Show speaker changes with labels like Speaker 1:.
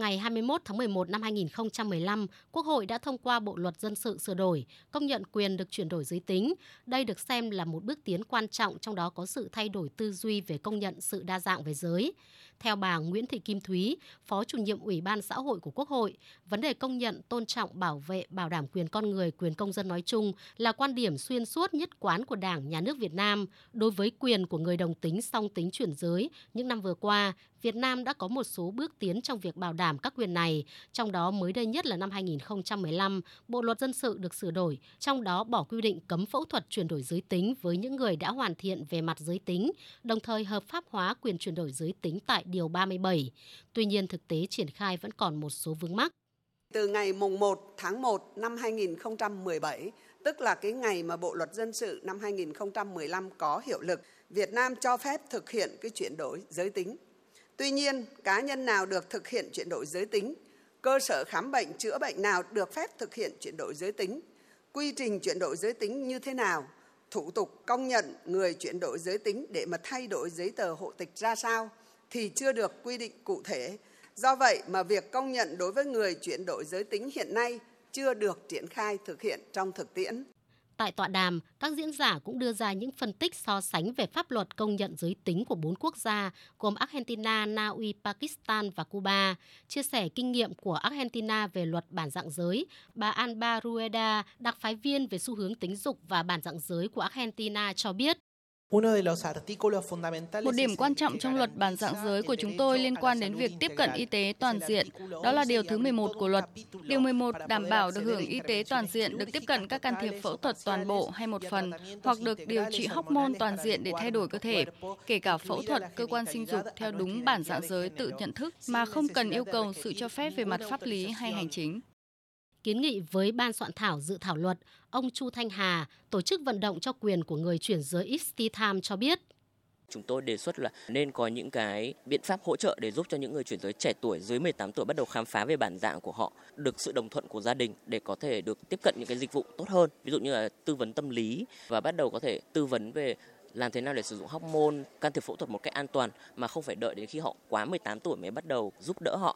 Speaker 1: ngày 21 tháng 11 năm 2015, Quốc hội đã thông qua Bộ luật dân sự sửa đổi, công nhận quyền được chuyển đổi giới tính. Đây được xem là một bước tiến quan trọng trong đó có sự thay đổi tư duy về công nhận sự đa dạng về giới. Theo bà Nguyễn Thị Kim Thúy, Phó chủ nhiệm Ủy ban xã hội của Quốc hội, vấn đề công nhận, tôn trọng, bảo vệ, bảo đảm quyền con người, quyền công dân nói chung là quan điểm xuyên suốt nhất quán của Đảng, Nhà nước Việt Nam đối với quyền của người đồng tính song tính chuyển giới. Những năm vừa qua, Việt Nam đã có một số bước tiến trong việc bảo đảm các quyền này, trong đó mới đây nhất là năm 2015, Bộ luật dân sự được sửa đổi, trong đó bỏ quy định cấm phẫu thuật chuyển đổi giới tính với những người đã hoàn thiện về mặt giới tính, đồng thời hợp pháp hóa quyền chuyển đổi giới tính tại Điều 37. Tuy nhiên, thực tế triển khai vẫn còn một số vướng mắc.
Speaker 2: Từ ngày mùng 1 tháng 1 năm 2017, tức là cái ngày mà Bộ luật dân sự năm 2015 có hiệu lực, Việt Nam cho phép thực hiện cái chuyển đổi giới tính. Tuy nhiên, cá nhân nào được thực hiện chuyển đổi giới tính, cơ sở khám bệnh chữa bệnh nào được phép thực hiện chuyển đổi giới tính, quy trình chuyển đổi giới tính như thế nào, thủ tục công nhận người chuyển đổi giới tính để mà thay đổi giấy tờ hộ tịch ra sao thì chưa được quy định cụ thể. Do vậy mà việc công nhận đối với người chuyển đổi giới tính hiện nay chưa được triển khai thực hiện trong thực tiễn.
Speaker 1: Tại tọa đàm, các diễn giả cũng đưa ra những phân tích so sánh về pháp luật công nhận giới tính của bốn quốc gia gồm Argentina, Na Uy, Pakistan và Cuba. Chia sẻ kinh nghiệm của Argentina về luật bản dạng giới, bà Alba Rueda, đặc phái viên về xu hướng tính dục và bản dạng giới của Argentina cho biết,
Speaker 3: một điểm quan trọng trong luật bản dạng giới của chúng tôi liên quan đến việc tiếp cận y tế toàn diện, đó là điều thứ 11 của luật. Điều 11 đảm bảo được hưởng y tế toàn diện, được tiếp cận các can thiệp phẫu thuật toàn bộ hay một phần, hoặc được điều trị hormone toàn diện để thay đổi cơ thể, kể cả phẫu thuật cơ quan sinh dục theo đúng bản dạng giới tự nhận thức mà không cần yêu cầu sự cho phép về mặt pháp lý hay hành chính.
Speaker 1: Kiến nghị với ban soạn thảo dự thảo luật, ông Chu Thanh Hà, tổ chức vận động cho quyền của người chuyển giới Time cho biết.
Speaker 4: Chúng tôi đề xuất là nên có những cái biện pháp hỗ trợ để giúp cho những người chuyển giới trẻ tuổi dưới 18 tuổi bắt đầu khám phá về bản dạng của họ, được sự đồng thuận của gia đình để có thể được tiếp cận những cái dịch vụ tốt hơn, ví dụ như là tư vấn tâm lý và bắt đầu có thể tư vấn về làm thế nào để sử dụng hormone can thiệp phẫu thuật một cách an toàn mà không phải đợi đến khi họ quá 18 tuổi mới bắt đầu giúp đỡ họ